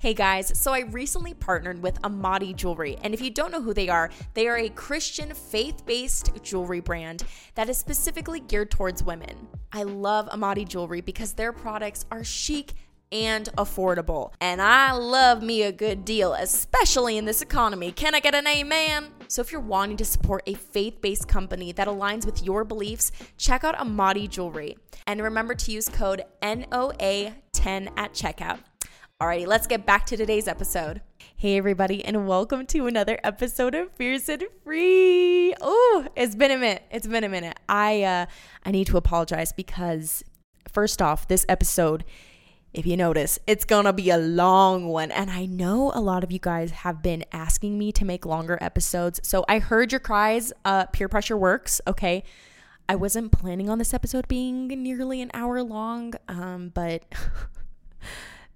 Hey guys, so I recently partnered with Amadi Jewelry, and if you don't know who they are, they are a Christian faith based jewelry brand that is specifically geared towards women. I love Amadi Jewelry because their products are chic and affordable. And I love me a good deal, especially in this economy. Can I get an amen? So if you're wanting to support a faith-based company that aligns with your beliefs, check out Amadi Jewelry. And remember to use code NOA10 at checkout. Alrighty, let's get back to today's episode. Hey everybody, and welcome to another episode of Fierce and Free. Oh, it's been a minute. It's been a minute. I uh I need to apologize because first off, this episode, if you notice, it's gonna be a long one. And I know a lot of you guys have been asking me to make longer episodes. So I heard your cries. Uh peer pressure works, okay. I wasn't planning on this episode being nearly an hour long, um, but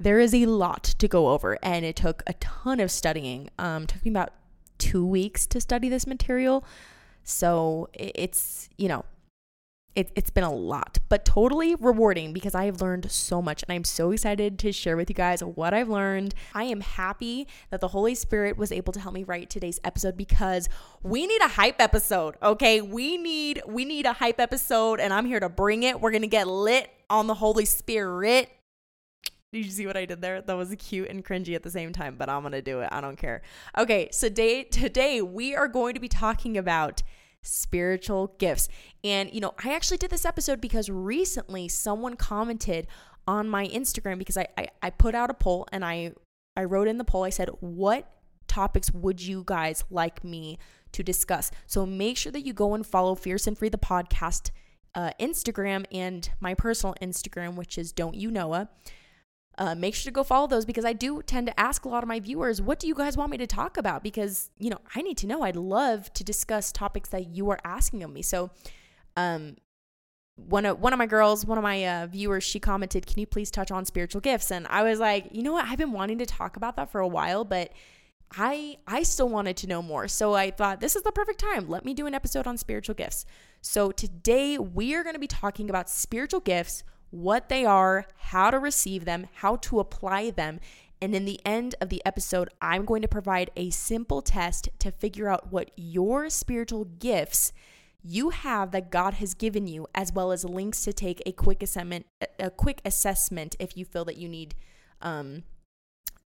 there is a lot to go over, and it took a ton of studying. Um, took me about two weeks to study this material, so it's you know, it, it's been a lot, but totally rewarding because I have learned so much, and I'm so excited to share with you guys what I've learned. I am happy that the Holy Spirit was able to help me write today's episode because we need a hype episode. Okay, we need we need a hype episode, and I'm here to bring it. We're gonna get lit on the Holy Spirit did you see what I did there? That was cute and cringy at the same time, but I'm to do it. I don't care. Okay, so today, today we are going to be talking about spiritual gifts. And, you know, I actually did this episode because recently someone commented on my Instagram because I, I, I put out a poll and I, I wrote in the poll, I said, what topics would you guys like me to discuss? So make sure that you go and follow Fierce and Free the podcast uh, Instagram and my personal Instagram, which is Don't You Noa uh, make sure to go follow those because I do tend to ask a lot of my viewers, what do you guys want me to talk about? Because, you know, I need to know. I'd love to discuss topics that you are asking of me. So, um, one of one of my girls, one of my uh, viewers, she commented, "Can you please touch on spiritual gifts?" And I was like, you know what? I've been wanting to talk about that for a while, but I I still wanted to know more. So I thought this is the perfect time. Let me do an episode on spiritual gifts. So today we are going to be talking about spiritual gifts what they are, how to receive them, how to apply them. And in the end of the episode, I'm going to provide a simple test to figure out what your spiritual gifts you have that God has given you, as well as links to take a quick assessment, a quick assessment if you feel that you need, um,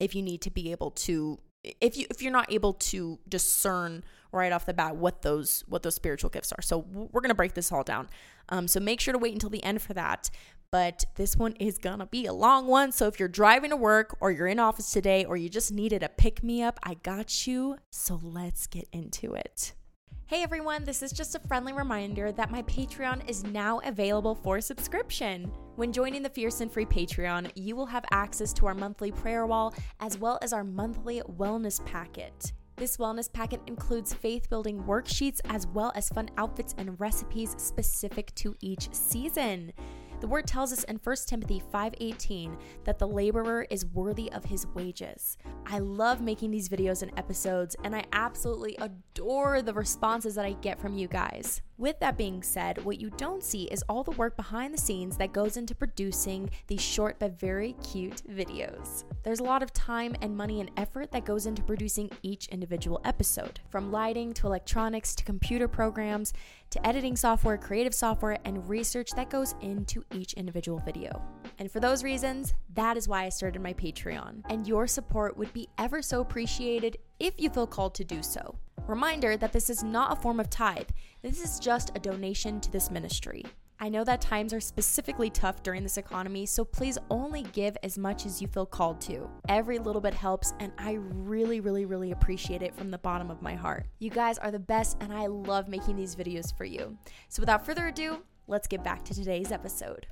if you need to be able to, if you if you're not able to discern right off the bat what those what those spiritual gifts are. So we're gonna break this all down. Um, so make sure to wait until the end for that but this one is gonna be a long one. So if you're driving to work or you're in office today or you just needed a pick me up, I got you. So let's get into it. Hey everyone, this is just a friendly reminder that my Patreon is now available for subscription. When joining the Fierce and Free Patreon, you will have access to our monthly prayer wall as well as our monthly wellness packet. This wellness packet includes faith building worksheets as well as fun outfits and recipes specific to each season. The word tells us in 1 Timothy 5:18 that the laborer is worthy of his wages. I love making these videos and episodes and I absolutely adore the responses that I get from you guys. With that being said, what you don't see is all the work behind the scenes that goes into producing these short but very cute videos. There's a lot of time and money and effort that goes into producing each individual episode, from lighting to electronics to computer programs to editing software, creative software, and research that goes into each individual video. And for those reasons, that is why I started my Patreon. And your support would be ever so appreciated if you feel called to do so. Reminder that this is not a form of tithe, this is just a donation to this ministry. I know that times are specifically tough during this economy, so please only give as much as you feel called to. Every little bit helps, and I really, really, really appreciate it from the bottom of my heart. You guys are the best, and I love making these videos for you. So without further ado, let's get back to today's episode.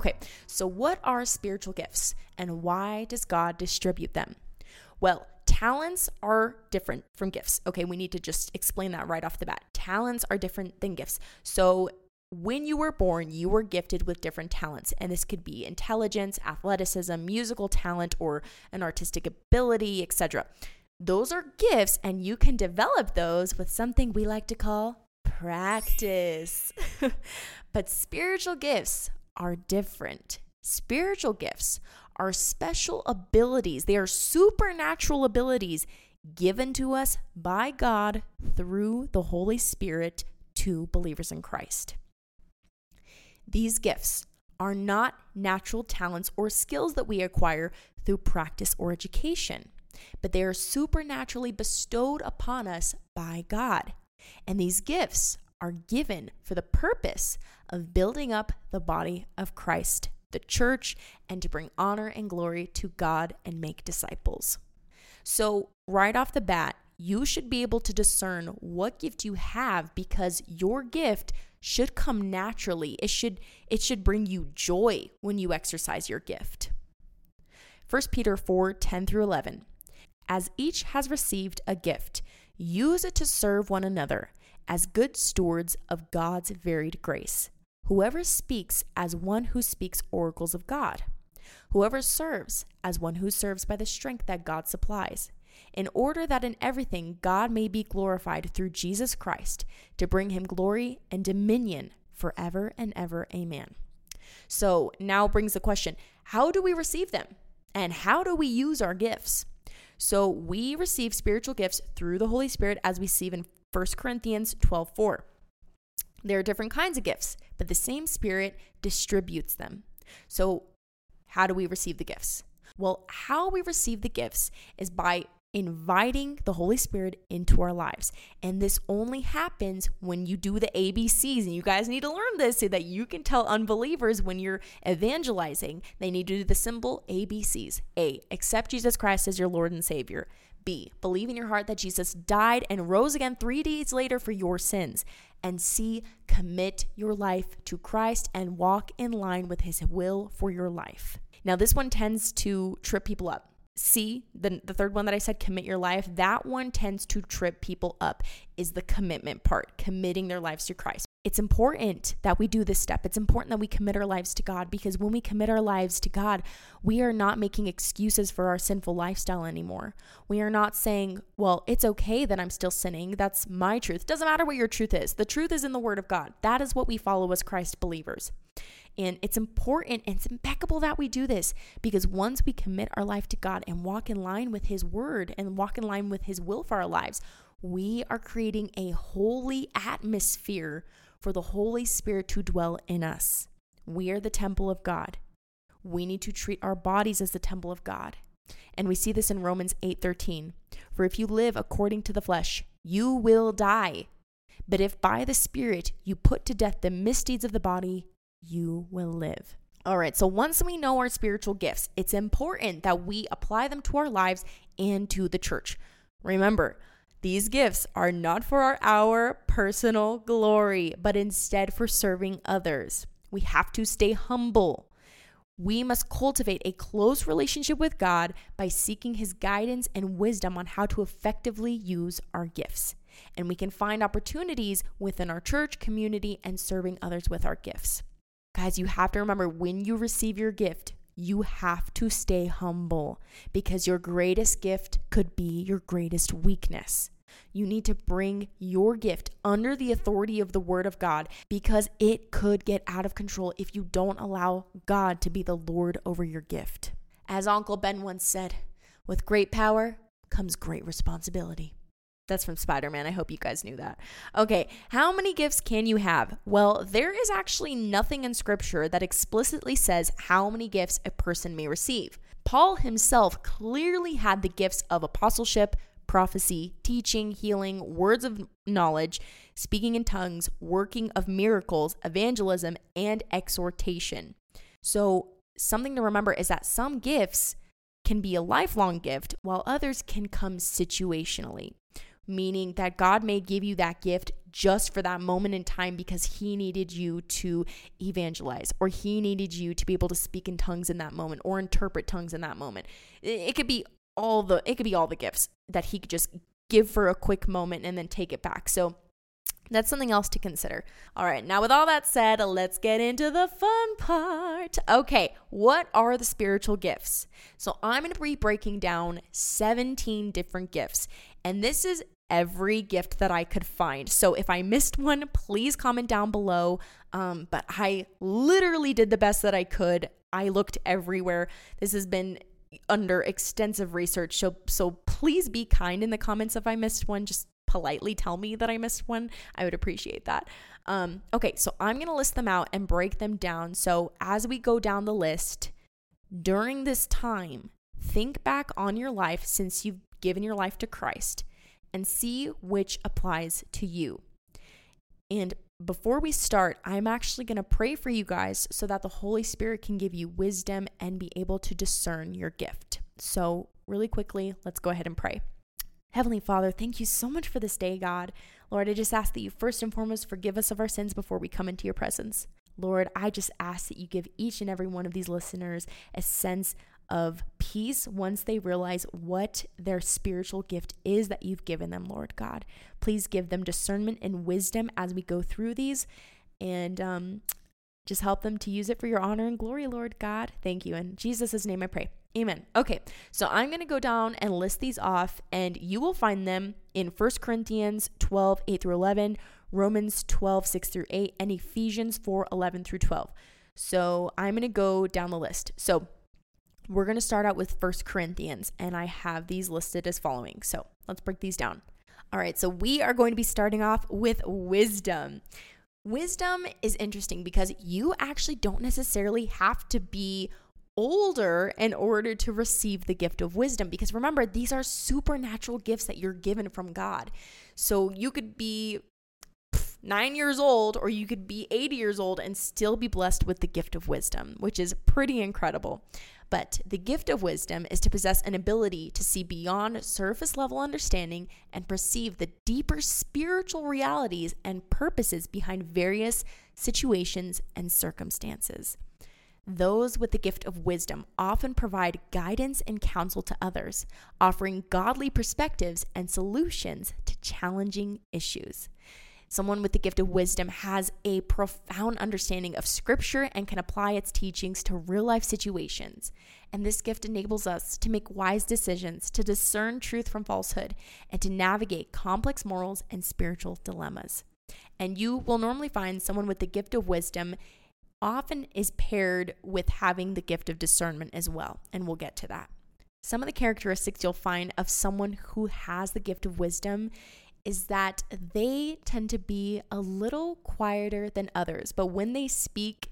Okay, so what are spiritual gifts and why does God distribute them? Well, talents are different from gifts. Okay, we need to just explain that right off the bat. Talents are different than gifts. So, when you were born, you were gifted with different talents, and this could be intelligence, athleticism, musical talent, or an artistic ability, etc. Those are gifts, and you can develop those with something we like to call practice. but spiritual gifts are different. Spiritual gifts are special abilities, they are supernatural abilities given to us by God through the Holy Spirit to believers in Christ. These gifts are not natural talents or skills that we acquire through practice or education, but they are supernaturally bestowed upon us by God. And these gifts are given for the purpose of building up the body of Christ, the church, and to bring honor and glory to God and make disciples. So, right off the bat, you should be able to discern what gift you have because your gift should come naturally. It should it should bring you joy when you exercise your gift. 1 Peter 4, 10 through 11. As each has received a gift, use it to serve one another as good stewards of God's varied grace. Whoever speaks as one who speaks oracles of God. Whoever serves as one who serves by the strength that God supplies in order that in everything God may be glorified through Jesus Christ, to bring him glory and dominion forever and ever. Amen. So now brings the question how do we receive them? And how do we use our gifts? So we receive spiritual gifts through the Holy Spirit as we see in 1 Corinthians 12 4. There are different kinds of gifts, but the same Spirit distributes them. So, how do we receive the gifts? Well, how we receive the gifts is by inviting the Holy Spirit into our lives. And this only happens when you do the ABCs. And you guys need to learn this so that you can tell unbelievers when you're evangelizing, they need to do the simple ABCs. A, accept Jesus Christ as your Lord and Savior. B, believe in your heart that Jesus died and rose again three days later for your sins. And C, commit your life to Christ and walk in line with his will for your life. Now, this one tends to trip people up C, the, the third one that I said, commit your life, that one tends to trip people up, is the commitment part, committing their lives to Christ. It's important that we do this step. It's important that we commit our lives to God because when we commit our lives to God, we are not making excuses for our sinful lifestyle anymore. We are not saying, well, it's okay that I'm still sinning. That's my truth. Doesn't matter what your truth is. The truth is in the Word of God. That is what we follow as Christ believers. And it's important and it's impeccable that we do this because once we commit our life to God and walk in line with His word and walk in line with His will for our lives, we are creating a holy atmosphere for the Holy Spirit to dwell in us. We are the temple of God. We need to treat our bodies as the temple of God. And we see this in Romans 8:13. For if you live according to the flesh, you will die. But if by the Spirit you put to death the misdeeds of the body, you will live. All right, so once we know our spiritual gifts, it's important that we apply them to our lives and to the church. Remember, these gifts are not for our, personal glory, but instead for serving others. We have to stay humble. We must cultivate a close relationship with God by seeking His guidance and wisdom on how to effectively use our gifts. And we can find opportunities within our church community and serving others with our gifts. Guys, you have to remember when you receive your gift, you have to stay humble because your greatest gift could be your greatest weakness. You need to bring your gift under the authority of the Word of God because it could get out of control if you don't allow God to be the Lord over your gift. As Uncle Ben once said, with great power comes great responsibility. That's from Spider Man. I hope you guys knew that. Okay, how many gifts can you have? Well, there is actually nothing in Scripture that explicitly says how many gifts a person may receive. Paul himself clearly had the gifts of apostleship, prophecy, teaching, healing, words of knowledge, speaking in tongues, working of miracles, evangelism, and exhortation. So, something to remember is that some gifts can be a lifelong gift, while others can come situationally meaning that God may give you that gift just for that moment in time because he needed you to evangelize or he needed you to be able to speak in tongues in that moment or interpret tongues in that moment. It could be all the it could be all the gifts that he could just give for a quick moment and then take it back. So That's something else to consider. All right, now with all that said, let's get into the fun part. Okay, what are the spiritual gifts? So I'm going to be breaking down 17 different gifts, and this is every gift that I could find. So if I missed one, please comment down below. Um, but I literally did the best that I could. I looked everywhere. This has been under extensive research. So so please be kind in the comments if I missed one. Just politely tell me that I missed one. I would appreciate that. Um, okay, so I'm gonna list them out and break them down. So as we go down the list, during this time, think back on your life since you've given your life to Christ and see which applies to you. And before we start, I'm actually going to pray for you guys so that the Holy Spirit can give you wisdom and be able to discern your gift. So, really quickly, let's go ahead and pray. Heavenly Father, thank you so much for this day, God. Lord, I just ask that you first and foremost forgive us of our sins before we come into your presence. Lord, I just ask that you give each and every one of these listeners a sense of peace once they realize what their spiritual gift is that you've given them, Lord God. Please give them discernment and wisdom as we go through these and um, just help them to use it for your honor and glory, Lord God. Thank you. In Jesus' name I pray. Amen. Okay, so I'm going to go down and list these off, and you will find them in 1 Corinthians 12, 8 through 11, Romans 12, 6 through 8, and Ephesians 4, 11 through 12. So I'm going to go down the list. So we're going to start out with First Corinthians, and I have these listed as following. So let's break these down. All right, so we are going to be starting off with wisdom. Wisdom is interesting because you actually don't necessarily have to be older in order to receive the gift of wisdom because remember these are supernatural gifts that you're given from God. So you could be 9 years old or you could be 80 years old and still be blessed with the gift of wisdom, which is pretty incredible. But the gift of wisdom is to possess an ability to see beyond surface level understanding and perceive the deeper spiritual realities and purposes behind various situations and circumstances. Those with the gift of wisdom often provide guidance and counsel to others, offering godly perspectives and solutions to challenging issues. Someone with the gift of wisdom has a profound understanding of scripture and can apply its teachings to real life situations. And this gift enables us to make wise decisions, to discern truth from falsehood, and to navigate complex morals and spiritual dilemmas. And you will normally find someone with the gift of wisdom often is paired with having the gift of discernment as well. And we'll get to that. Some of the characteristics you'll find of someone who has the gift of wisdom is that they tend to be a little quieter than others, but when they speak,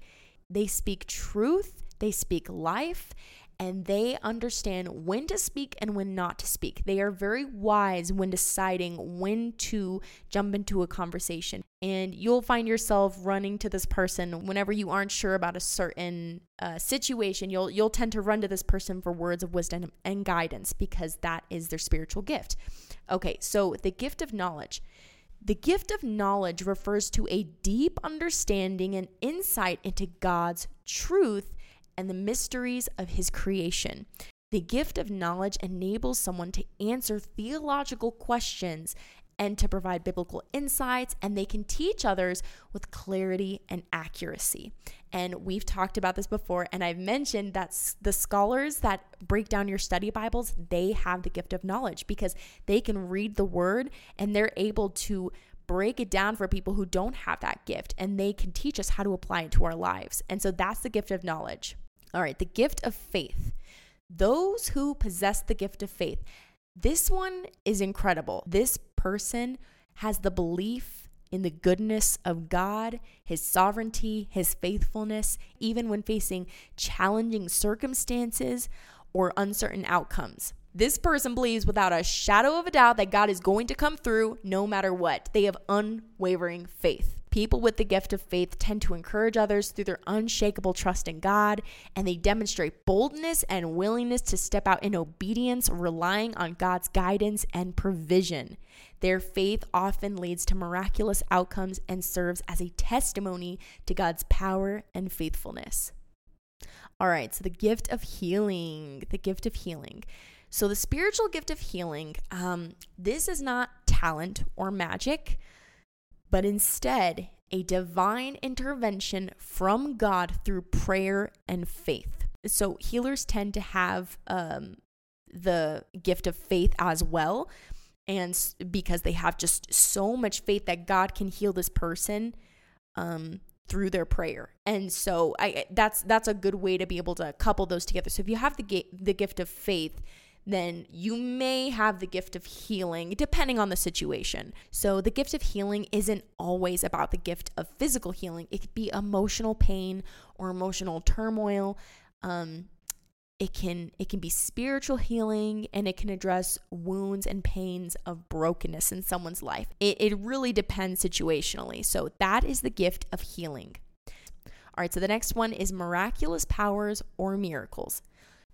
they speak truth, they speak life, and they understand when to speak and when not to speak. They are very wise when deciding when to jump into a conversation. And you'll find yourself running to this person whenever you aren't sure about a certain uh, situation. You'll you'll tend to run to this person for words of wisdom and guidance because that is their spiritual gift. Okay, so the gift of knowledge. The gift of knowledge refers to a deep understanding and insight into God's truth and the mysteries of his creation. The gift of knowledge enables someone to answer theological questions and to provide biblical insights, and they can teach others with clarity and accuracy. And we've talked about this before, and I've mentioned that the scholars that break down your study Bibles, they have the gift of knowledge because they can read the word and they're able to break it down for people who don't have that gift, and they can teach us how to apply it to our lives. And so that's the gift of knowledge. All right, the gift of faith. Those who possess the gift of faith. This one is incredible. This person has the belief in the goodness of God, His sovereignty, His faithfulness, even when facing challenging circumstances or uncertain outcomes. This person believes without a shadow of a doubt that God is going to come through no matter what. They have unwavering faith. People with the gift of faith tend to encourage others through their unshakable trust in God, and they demonstrate boldness and willingness to step out in obedience, relying on God's guidance and provision. Their faith often leads to miraculous outcomes and serves as a testimony to God's power and faithfulness. All right, so the gift of healing, the gift of healing. So, the spiritual gift of healing, um, this is not talent or magic but instead a divine intervention from God through prayer and faith. So healers tend to have um, the gift of faith as well. And because they have just so much faith that God can heal this person um, through their prayer. And so I that's that's a good way to be able to couple those together. So if you have the the gift of faith, then you may have the gift of healing, depending on the situation. So, the gift of healing isn't always about the gift of physical healing, it could be emotional pain or emotional turmoil. Um, it can it can be spiritual healing and it can address wounds and pains of brokenness in someone's life. It, it really depends situationally. So that is the gift of healing. All right so the next one is miraculous powers or miracles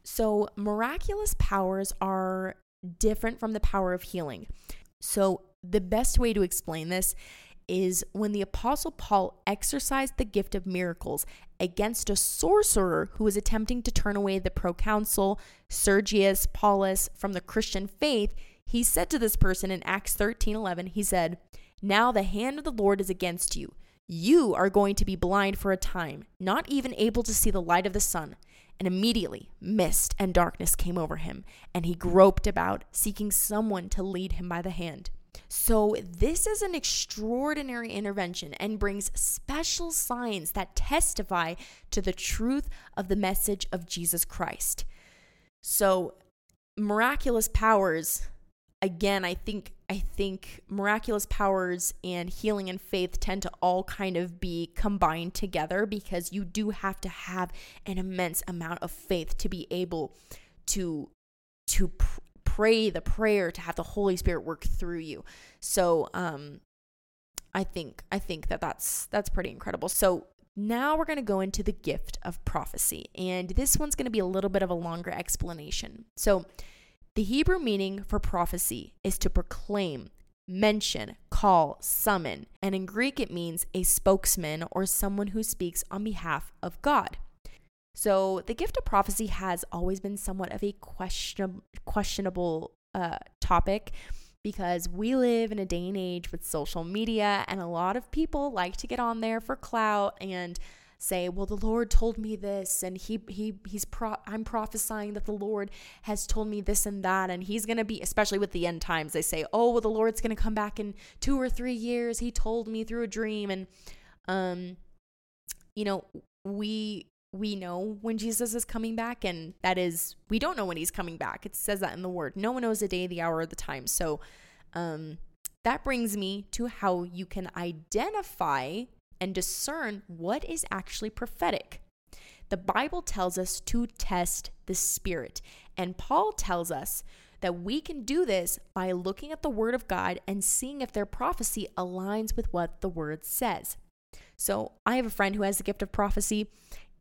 so, miraculous powers are different from the power of healing. So, the best way to explain this is when the Apostle Paul exercised the gift of miracles against a sorcerer who was attempting to turn away the proconsul Sergius Paulus from the Christian faith, he said to this person in Acts 13 11, he said, Now the hand of the Lord is against you. You are going to be blind for a time, not even able to see the light of the sun. And immediately mist and darkness came over him, and he groped about, seeking someone to lead him by the hand. So, this is an extraordinary intervention and brings special signs that testify to the truth of the message of Jesus Christ. So, miraculous powers again, I think I think miraculous powers and healing and faith tend to all kind of be combined together because you do have to have an immense amount of faith to be able to to pr- pray the prayer to have the Holy Spirit work through you. So, um I think I think that that's that's pretty incredible. So, now we're going to go into the gift of prophecy. And this one's going to be a little bit of a longer explanation. So, the Hebrew meaning for prophecy is to proclaim, mention, call, summon, and in Greek it means a spokesman or someone who speaks on behalf of God. So the gift of prophecy has always been somewhat of a question, questionable uh, topic because we live in a day and age with social media, and a lot of people like to get on there for clout and say, "Well, the Lord told me this, and he he he's pro- I'm prophesying that the Lord has told me this and that, and He's gonna be." Especially with the end times, they say, "Oh, well, the Lord's gonna come back in two or three years. He told me through a dream," and um, you know, we we know when Jesus is coming back, and that is we don't know when He's coming back. It says that in the Word. No one knows the day, the hour, or the time. So, um, that brings me to how you can identify and discern what is actually prophetic. The Bible tells us to test the Spirit, and Paul tells us that we can do this by looking at the Word of God and seeing if their prophecy aligns with what the Word says. So, I have a friend who has the gift of prophecy,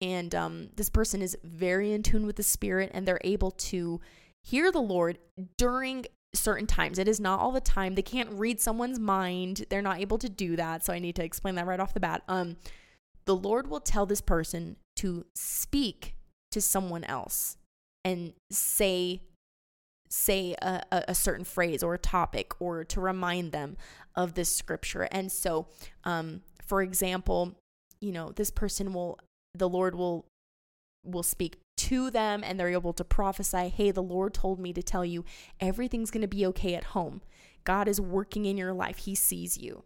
and um, this person is very in tune with the Spirit, and they're able to hear the Lord during certain times. It is not all the time. They can't read someone's mind. They're not able to do that. So I need to explain that right off the bat. Um the Lord will tell this person to speak to someone else and say say a, a, certain phrase or a topic or to remind them of this scripture. And so um for example, you know, this person will the Lord will will speak to them and they're able to prophesy, hey, the Lord told me to tell you everything's going to be okay at home. God is working in your life, He sees you.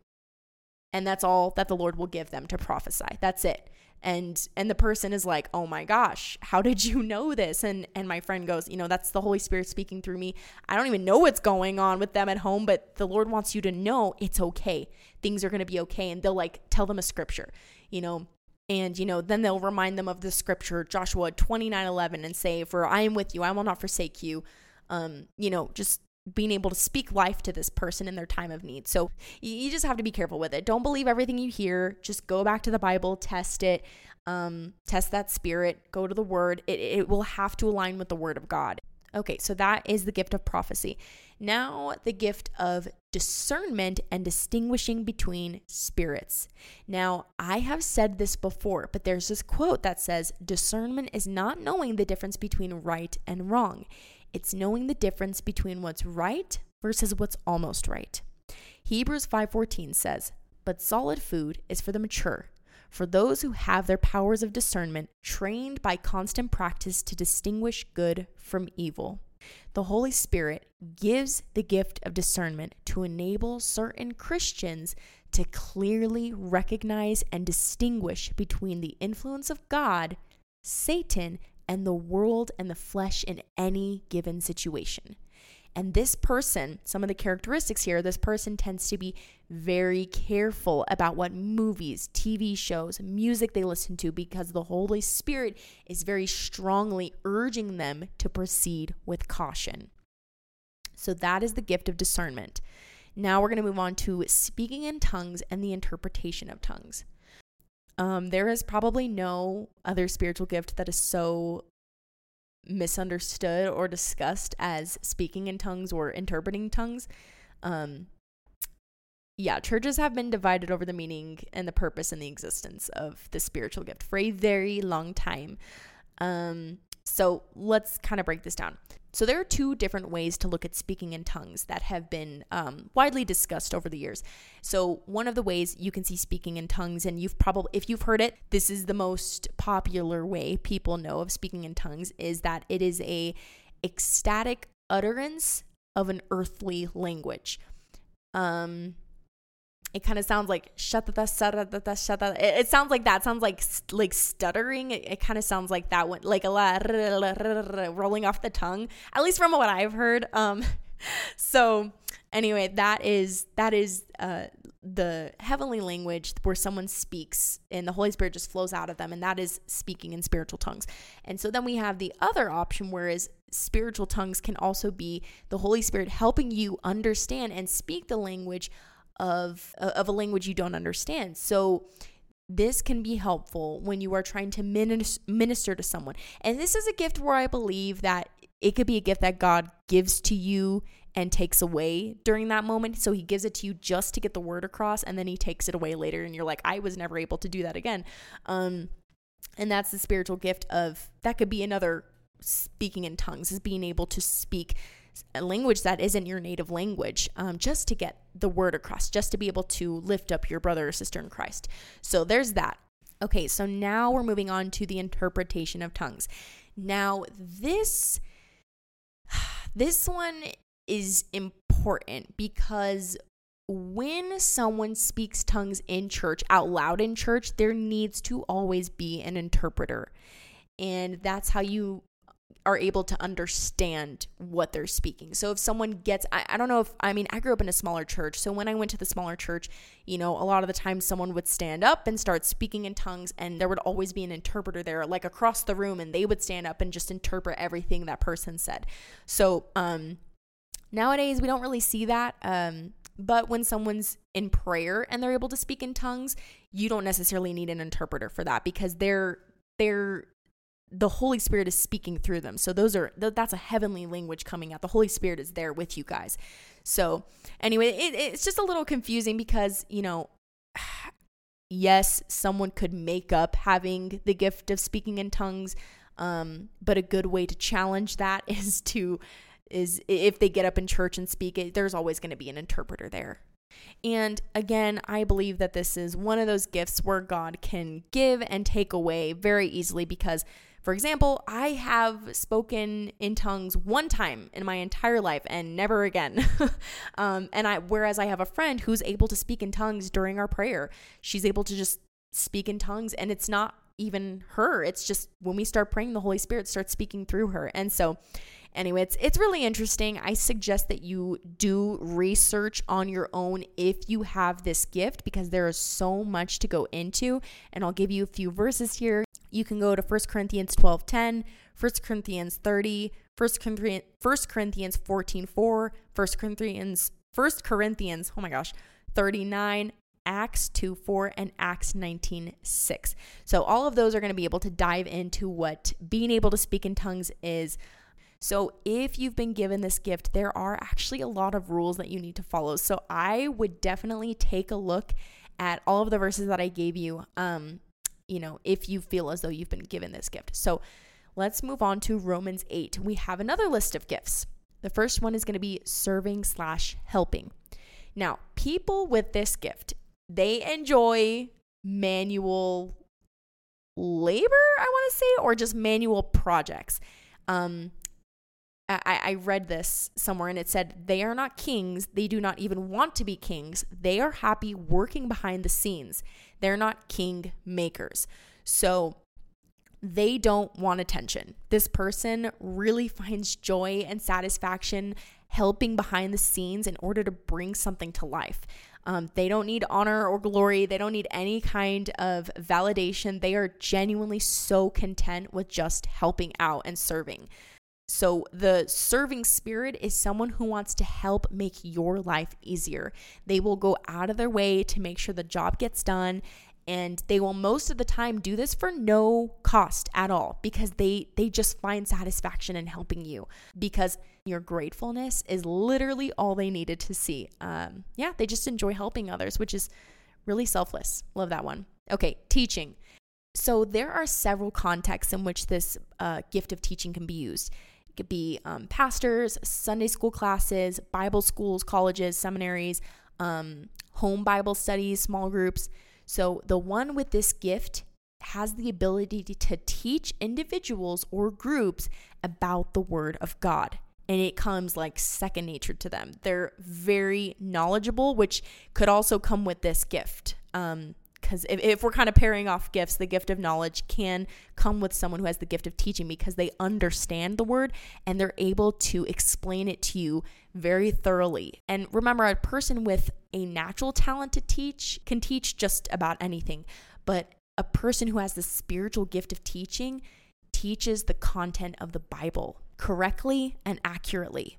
And that's all that the Lord will give them to prophesy. That's it. And and the person is like, "Oh my gosh, how did you know this?" And and my friend goes, "You know, that's the Holy Spirit speaking through me. I don't even know what's going on with them at home, but the Lord wants you to know it's okay. Things are going to be okay." And they'll like tell them a scripture. You know, and, you know, then they'll remind them of the scripture, Joshua 29 11, and say, For I am with you, I will not forsake you. Um, you know, just being able to speak life to this person in their time of need. So you just have to be careful with it. Don't believe everything you hear. Just go back to the Bible, test it, um, test that spirit, go to the word. It, it will have to align with the word of God. Okay, so that is the gift of prophecy. Now, the gift of discernment and distinguishing between spirits. Now, I have said this before, but there's this quote that says discernment is not knowing the difference between right and wrong, it's knowing the difference between what's right versus what's almost right. Hebrews 5:14 says, but solid food is for the mature, for those who have their powers of discernment trained by constant practice to distinguish good from evil. The Holy Spirit gives the gift of discernment to enable certain Christians to clearly recognize and distinguish between the influence of God, Satan, and the world and the flesh in any given situation. And this person, some of the characteristics here, this person tends to be very careful about what movies, TV shows, music they listen to because the Holy Spirit is very strongly urging them to proceed with caution. So that is the gift of discernment. Now we're going to move on to speaking in tongues and the interpretation of tongues. Um, there is probably no other spiritual gift that is so misunderstood or discussed as speaking in tongues or interpreting tongues. Um, yeah, churches have been divided over the meaning and the purpose and the existence of the spiritual gift for a very long time. Um, so let's kind of break this down. So, there are two different ways to look at speaking in tongues that have been um, widely discussed over the years. So, one of the ways you can see speaking in tongues, and you've probably, if you've heard it, this is the most popular way people know of speaking in tongues, is that it is a ecstatic utterance of an earthly language. Um, it kind of sounds like shut It sounds like that. Sounds like like stuttering. It, it kind of sounds like that one, like a lot rolling off the tongue. At least from what I've heard. Um, so anyway, that is that is uh the heavenly language where someone speaks and the Holy Spirit just flows out of them, and that is speaking in spiritual tongues. And so then we have the other option, whereas spiritual tongues can also be the Holy Spirit helping you understand and speak the language of of a language you don't understand. So this can be helpful when you are trying to minister to someone. And this is a gift where I believe that it could be a gift that God gives to you and takes away during that moment. So he gives it to you just to get the word across and then he takes it away later and you're like I was never able to do that again. Um and that's the spiritual gift of that could be another speaking in tongues is being able to speak a language that isn't your native language um, just to get the word across, just to be able to lift up your brother or sister in Christ. So there's that. Okay, so now we're moving on to the interpretation of tongues. Now, this this one is important because when someone speaks tongues in church, out loud in church, there needs to always be an interpreter. And that's how you are able to understand what they're speaking. So if someone gets, I, I, don't know if, I mean, I grew up in a smaller church. So when I went to the smaller church, you know, a lot of the time someone would stand up and start speaking in tongues, and there would always be an interpreter there, like across the room, and they would stand up and just interpret everything that person said. So, um, nowadays we don't really see that. Um, but when someone's in prayer and they're able to speak in tongues, you don't necessarily need an interpreter for that because they're they're the Holy Spirit is speaking through them. So those are that's a heavenly language coming out. The Holy Spirit is there with you guys. So anyway, it, it's just a little confusing because you know, yes, someone could make up having the gift of speaking in tongues, um, but a good way to challenge that is to is if they get up in church and speak it, there's always going to be an interpreter there. And again, I believe that this is one of those gifts where God can give and take away very easily because for example, I have spoken in tongues one time in my entire life and never again. um, and I, whereas I have a friend who's able to speak in tongues during our prayer, she's able to just speak in tongues, and it's not even her. It's just when we start praying, the Holy Spirit starts speaking through her. And so, anyway, it's it's really interesting. I suggest that you do research on your own if you have this gift because there is so much to go into. And I'll give you a few verses here you can go to 1 Corinthians 12 10, 1 Corinthians 30, 1 Corinthians, 1 Corinthians 14 4, 1 Corinthians, 1 Corinthians, oh my gosh, 39, Acts 2 4, and Acts 19 6. So, all of those are going to be able to dive into what being able to speak in tongues is. So, if you've been given this gift, there are actually a lot of rules that you need to follow. So, I would definitely take a look at all of the verses that I gave you. Um, you know, if you feel as though you've been given this gift. So let's move on to Romans 8. We have another list of gifts. The first one is going to be serving slash helping. Now, people with this gift, they enjoy manual labor, I want to say, or just manual projects. Um, I, I read this somewhere and it said, they are not kings. They do not even want to be kings. They are happy working behind the scenes. They're not king makers. So they don't want attention. This person really finds joy and satisfaction helping behind the scenes in order to bring something to life. Um, they don't need honor or glory. They don't need any kind of validation. They are genuinely so content with just helping out and serving. So, the serving spirit is someone who wants to help make your life easier. They will go out of their way to make sure the job gets done and they will most of the time do this for no cost at all because they they just find satisfaction in helping you because your gratefulness is literally all they needed to see. Um, yeah they just enjoy helping others which is really selfless. Love that one. Okay teaching. So there are several contexts in which this uh, gift of teaching can be used could be um, pastors sunday school classes bible schools colleges seminaries um, home bible studies small groups so the one with this gift has the ability to teach individuals or groups about the Word of God. And it comes like second nature to them. They're very knowledgeable, which could also come with this gift. Um, because if, if we're kind of pairing off gifts, the gift of knowledge can come with someone who has the gift of teaching because they understand the word and they're able to explain it to you very thoroughly. And remember, a person with a natural talent to teach can teach just about anything, but a person who has the spiritual gift of teaching teaches the content of the Bible correctly and accurately.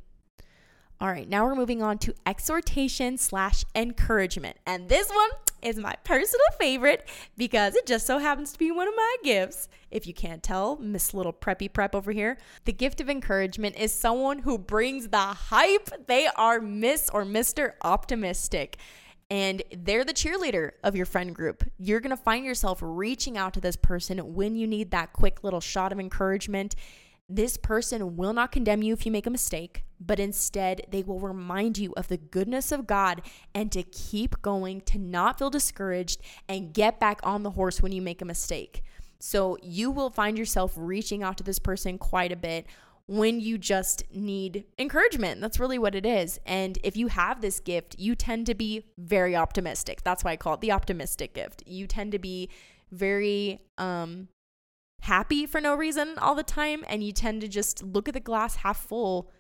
All right, now we're moving on to exhortation slash encouragement. And this one is my personal favorite because it just so happens to be one of my gifts. If you can't tell, Miss Little Preppy Prep over here. The gift of encouragement is someone who brings the hype. They are Miss or Mr. Optimistic and they're the cheerleader of your friend group. You're going to find yourself reaching out to this person when you need that quick little shot of encouragement. This person will not condemn you if you make a mistake, but instead they will remind you of the goodness of God and to keep going, to not feel discouraged, and get back on the horse when you make a mistake. So you will find yourself reaching out to this person quite a bit when you just need encouragement. That's really what it is. And if you have this gift, you tend to be very optimistic. That's why I call it the optimistic gift. You tend to be very um happy for no reason all the time and you tend to just look at the glass half full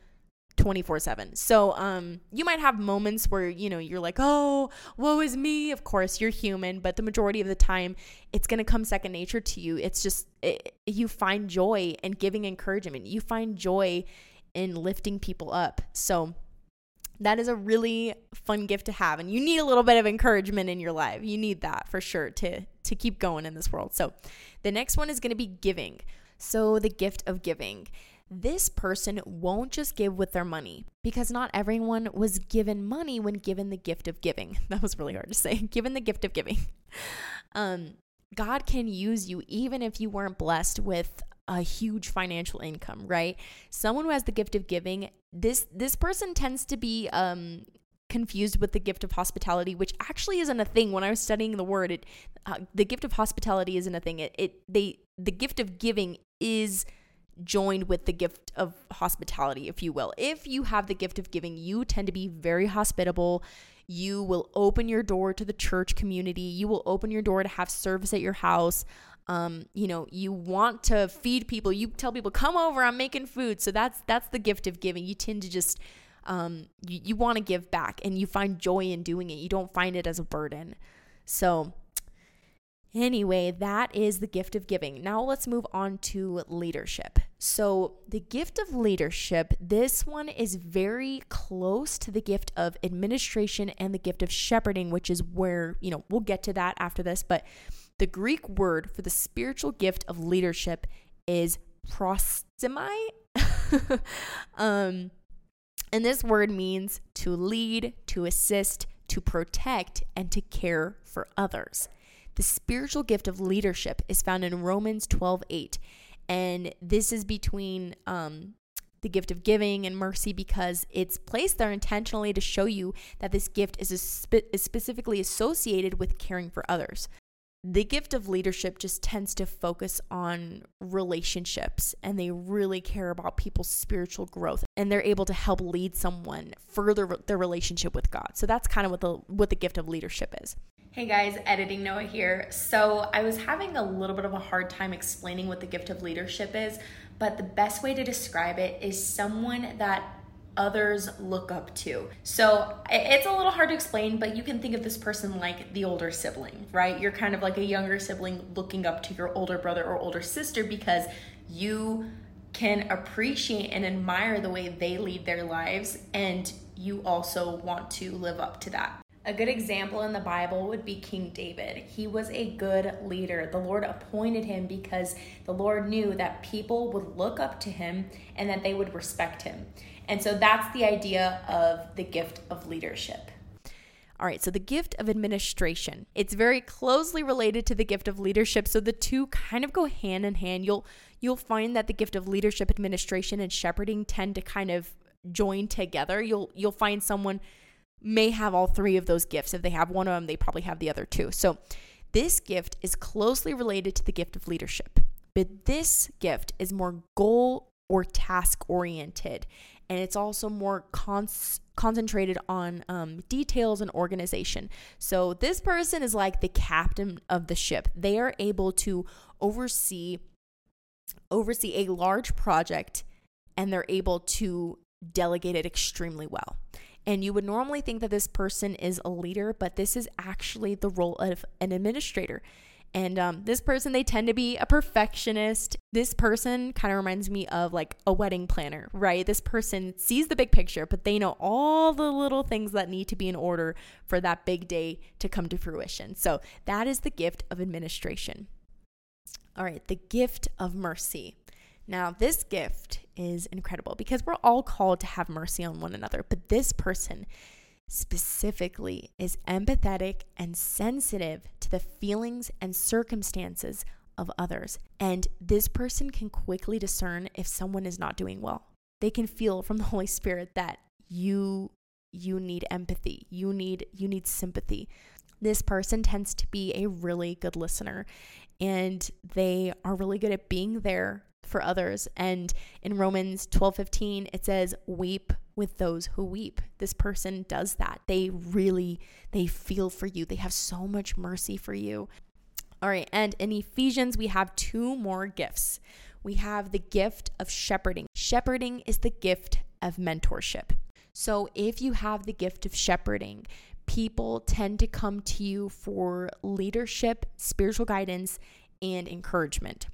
24/7. So um you might have moments where you know you're like, "Oh, woe is me." Of course, you're human, but the majority of the time it's going to come second nature to you. It's just it, you find joy in giving encouragement. You find joy in lifting people up. So that is a really fun gift to have and you need a little bit of encouragement in your life. You need that for sure to to keep going in this world. So the next one is going to be giving. So the gift of giving. This person won't just give with their money because not everyone was given money when given the gift of giving. That was really hard to say. Given the gift of giving. Um God can use you even if you weren't blessed with a huge financial income, right? Someone who has the gift of giving, this this person tends to be um confused with the gift of hospitality, which actually isn't a thing. When I was studying the word, it uh, the gift of hospitality isn't a thing. It it they the gift of giving is joined with the gift of hospitality, if you will. If you have the gift of giving, you tend to be very hospitable. You will open your door to the church community. You will open your door to have service at your house um, you know, you want to feed people. You tell people, "Come over, I'm making food." So that's that's the gift of giving. You tend to just um, you, you want to give back, and you find joy in doing it. You don't find it as a burden. So Anyway, that is the gift of giving. Now let's move on to leadership. So, the gift of leadership, this one is very close to the gift of administration and the gift of shepherding, which is where, you know, we'll get to that after this, but the Greek word for the spiritual gift of leadership is prostimai. um, and this word means to lead, to assist, to protect, and to care for others. The spiritual gift of leadership is found in Romans 12 8. And this is between um, the gift of giving and mercy because it's placed there intentionally to show you that this gift is, spe- is specifically associated with caring for others. The gift of leadership just tends to focus on relationships and they really care about people's spiritual growth and they're able to help lead someone further their relationship with God. So that's kind of what the what the gift of leadership is. Hey guys, editing Noah here. So, I was having a little bit of a hard time explaining what the gift of leadership is, but the best way to describe it is someone that others look up to. So it's a little hard to explain, but you can think of this person like the older sibling, right? You're kind of like a younger sibling looking up to your older brother or older sister because you can appreciate and admire the way they lead their lives, and you also want to live up to that. A good example in the Bible would be King David. He was a good leader. The Lord appointed him because the Lord knew that people would look up to him and that they would respect him. And so that's the idea of the gift of leadership. All right, so the gift of administration. It's very closely related to the gift of leadership, so the two kind of go hand in hand. You'll you'll find that the gift of leadership, administration and shepherding tend to kind of join together. You'll you'll find someone may have all three of those gifts. If they have one of them, they probably have the other two. So this gift is closely related to the gift of leadership. But this gift is more goal or task oriented and it's also more cons- concentrated on um, details and organization. So this person is like the captain of the ship. They are able to oversee oversee a large project, and they're able to delegate it extremely well. And you would normally think that this person is a leader, but this is actually the role of an administrator. And um, this person, they tend to be a perfectionist. This person kind of reminds me of like a wedding planner, right? This person sees the big picture, but they know all the little things that need to be in order for that big day to come to fruition. So that is the gift of administration. All right, the gift of mercy. Now, this gift is incredible because we're all called to have mercy on one another, but this person specifically is empathetic and sensitive the feelings and circumstances of others. And this person can quickly discern if someone is not doing well. They can feel from the Holy Spirit that you you need empathy. You need you need sympathy. This person tends to be a really good listener and they are really good at being there for others. And in Romans 12:15 it says weep with those who weep. This person does that. They really they feel for you. They have so much mercy for you. All right, and in Ephesians we have two more gifts. We have the gift of shepherding. Shepherding is the gift of mentorship. So if you have the gift of shepherding, people tend to come to you for leadership, spiritual guidance, and encouragement.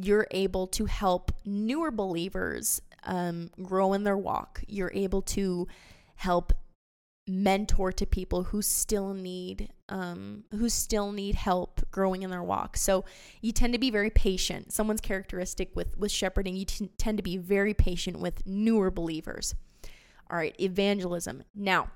You're able to help newer believers um, grow in their walk. You're able to help mentor to people who still need um, who still need help growing in their walk. So you tend to be very patient. Someone's characteristic with with shepherding, you t- tend to be very patient with newer believers. All right, evangelism. Now,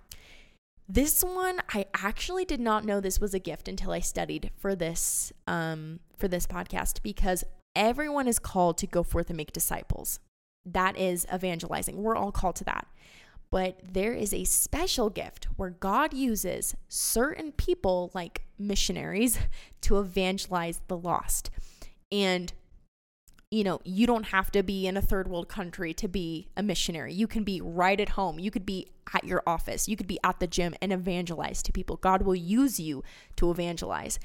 this one I actually did not know this was a gift until I studied for this um, for this podcast because everyone is called to go forth and make disciples. That is evangelizing. We're all called to that. But there is a special gift where God uses certain people, like missionaries, to evangelize the lost. And you know, you don't have to be in a third world country to be a missionary. You can be right at home. You could be at your office. You could be at the gym and evangelize to people. God will use you to evangelize.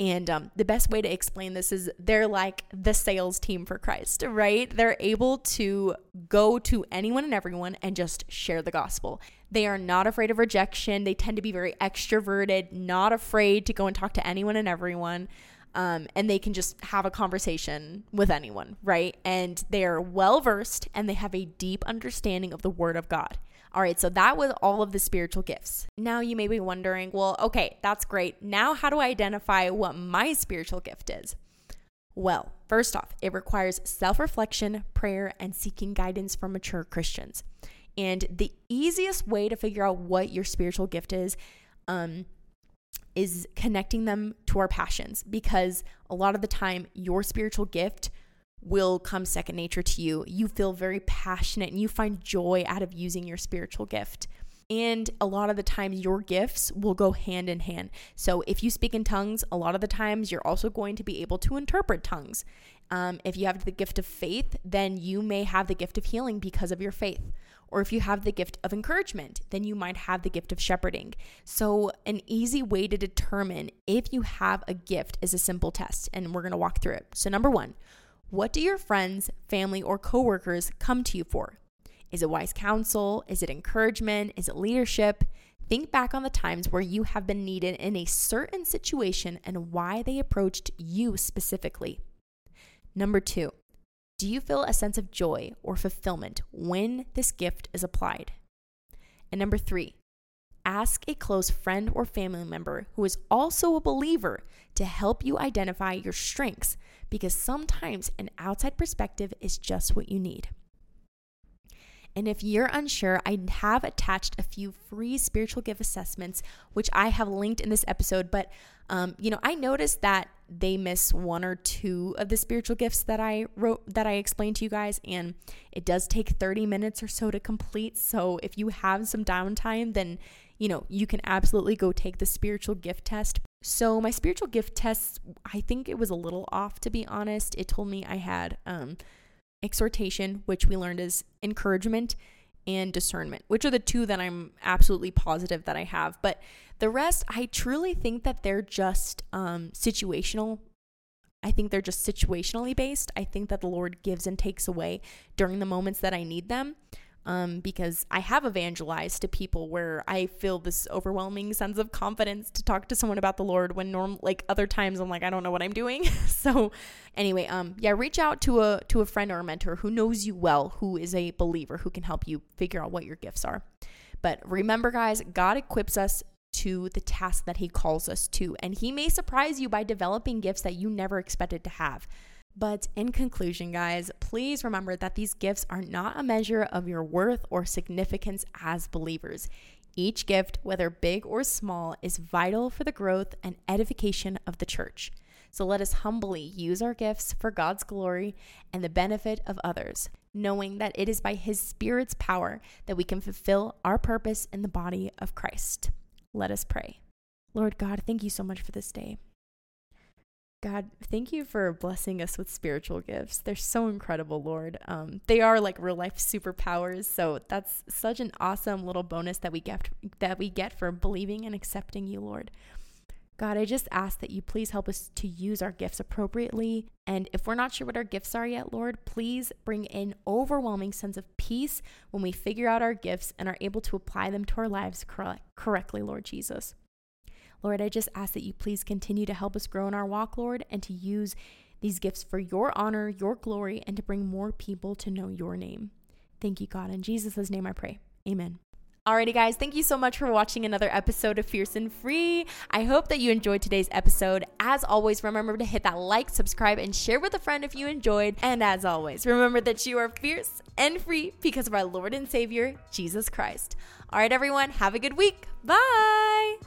And um, the best way to explain this is they're like the sales team for Christ, right? They're able to go to anyone and everyone and just share the gospel. They are not afraid of rejection. They tend to be very extroverted, not afraid to go and talk to anyone and everyone. Um, and they can just have a conversation with anyone, right? And they're well versed and they have a deep understanding of the Word of God. All right, so that was all of the spiritual gifts. Now you may be wondering, well, okay, that's great. Now, how do I identify what my spiritual gift is? Well, first off, it requires self reflection, prayer, and seeking guidance from mature Christians. And the easiest way to figure out what your spiritual gift is, um, is connecting them to our passions because a lot of the time, your spiritual gift will come second nature to you. You feel very passionate and you find joy out of using your spiritual gift. And a lot of the times, your gifts will go hand in hand. So, if you speak in tongues, a lot of the times you're also going to be able to interpret tongues. Um, if you have the gift of faith, then you may have the gift of healing because of your faith. Or if you have the gift of encouragement, then you might have the gift of shepherding. So, an easy way to determine if you have a gift is a simple test, and we're gonna walk through it. So, number one, what do your friends, family, or coworkers come to you for? Is it wise counsel? Is it encouragement? Is it leadership? Think back on the times where you have been needed in a certain situation and why they approached you specifically. Number two, do you feel a sense of joy or fulfillment when this gift is applied? And number three, ask a close friend or family member who is also a believer to help you identify your strengths because sometimes an outside perspective is just what you need. And if you're unsure, I have attached a few free spiritual gift assessments, which I have linked in this episode. But, um, you know, I noticed that they miss one or two of the spiritual gifts that I wrote, that I explained to you guys. And it does take 30 minutes or so to complete. So if you have some downtime, then, you know, you can absolutely go take the spiritual gift test. So my spiritual gift tests, I think it was a little off, to be honest. It told me I had, um, exhortation, which we learned is encouragement, and discernment, which are the two that I'm absolutely positive that I have. But the rest, I truly think that they're just um, situational. I think they're just situationally based. I think that the Lord gives and takes away during the moments that I need them um, because I have evangelized to people where I feel this overwhelming sense of confidence to talk to someone about the Lord when norm like other times I'm like I don't know what I'm doing. so anyway, um, yeah, reach out to a to a friend or a mentor who knows you well, who is a believer, who can help you figure out what your gifts are. But remember, guys, God equips us to the task that He calls us to, and He may surprise you by developing gifts that you never expected to have. But in conclusion, guys, please remember that these gifts are not a measure of your worth or significance as believers. Each gift, whether big or small, is vital for the growth and edification of the church. So let us humbly use our gifts for God's glory and the benefit of others, knowing that it is by His Spirit's power that we can fulfill our purpose in the body of Christ. Let us pray. Lord God, thank you so much for this day. God, thank you for blessing us with spiritual gifts. They're so incredible, Lord. Um, they are like real life superpowers. So that's such an awesome little bonus that we get that we get for believing and accepting you, Lord. God, I just ask that you please help us to use our gifts appropriately. And if we're not sure what our gifts are yet, Lord, please bring in overwhelming sense of peace when we figure out our gifts and are able to apply them to our lives correctly, Lord Jesus. Lord, I just ask that you please continue to help us grow in our walk, Lord, and to use these gifts for your honor, your glory, and to bring more people to know your name. Thank you, God. In Jesus' name I pray. Amen. Alrighty, guys, thank you so much for watching another episode of Fierce and Free. I hope that you enjoyed today's episode. As always, remember to hit that like, subscribe, and share with a friend if you enjoyed. And as always, remember that you are fierce and free because of our Lord and Savior, Jesus Christ. All right, everyone, have a good week. Bye.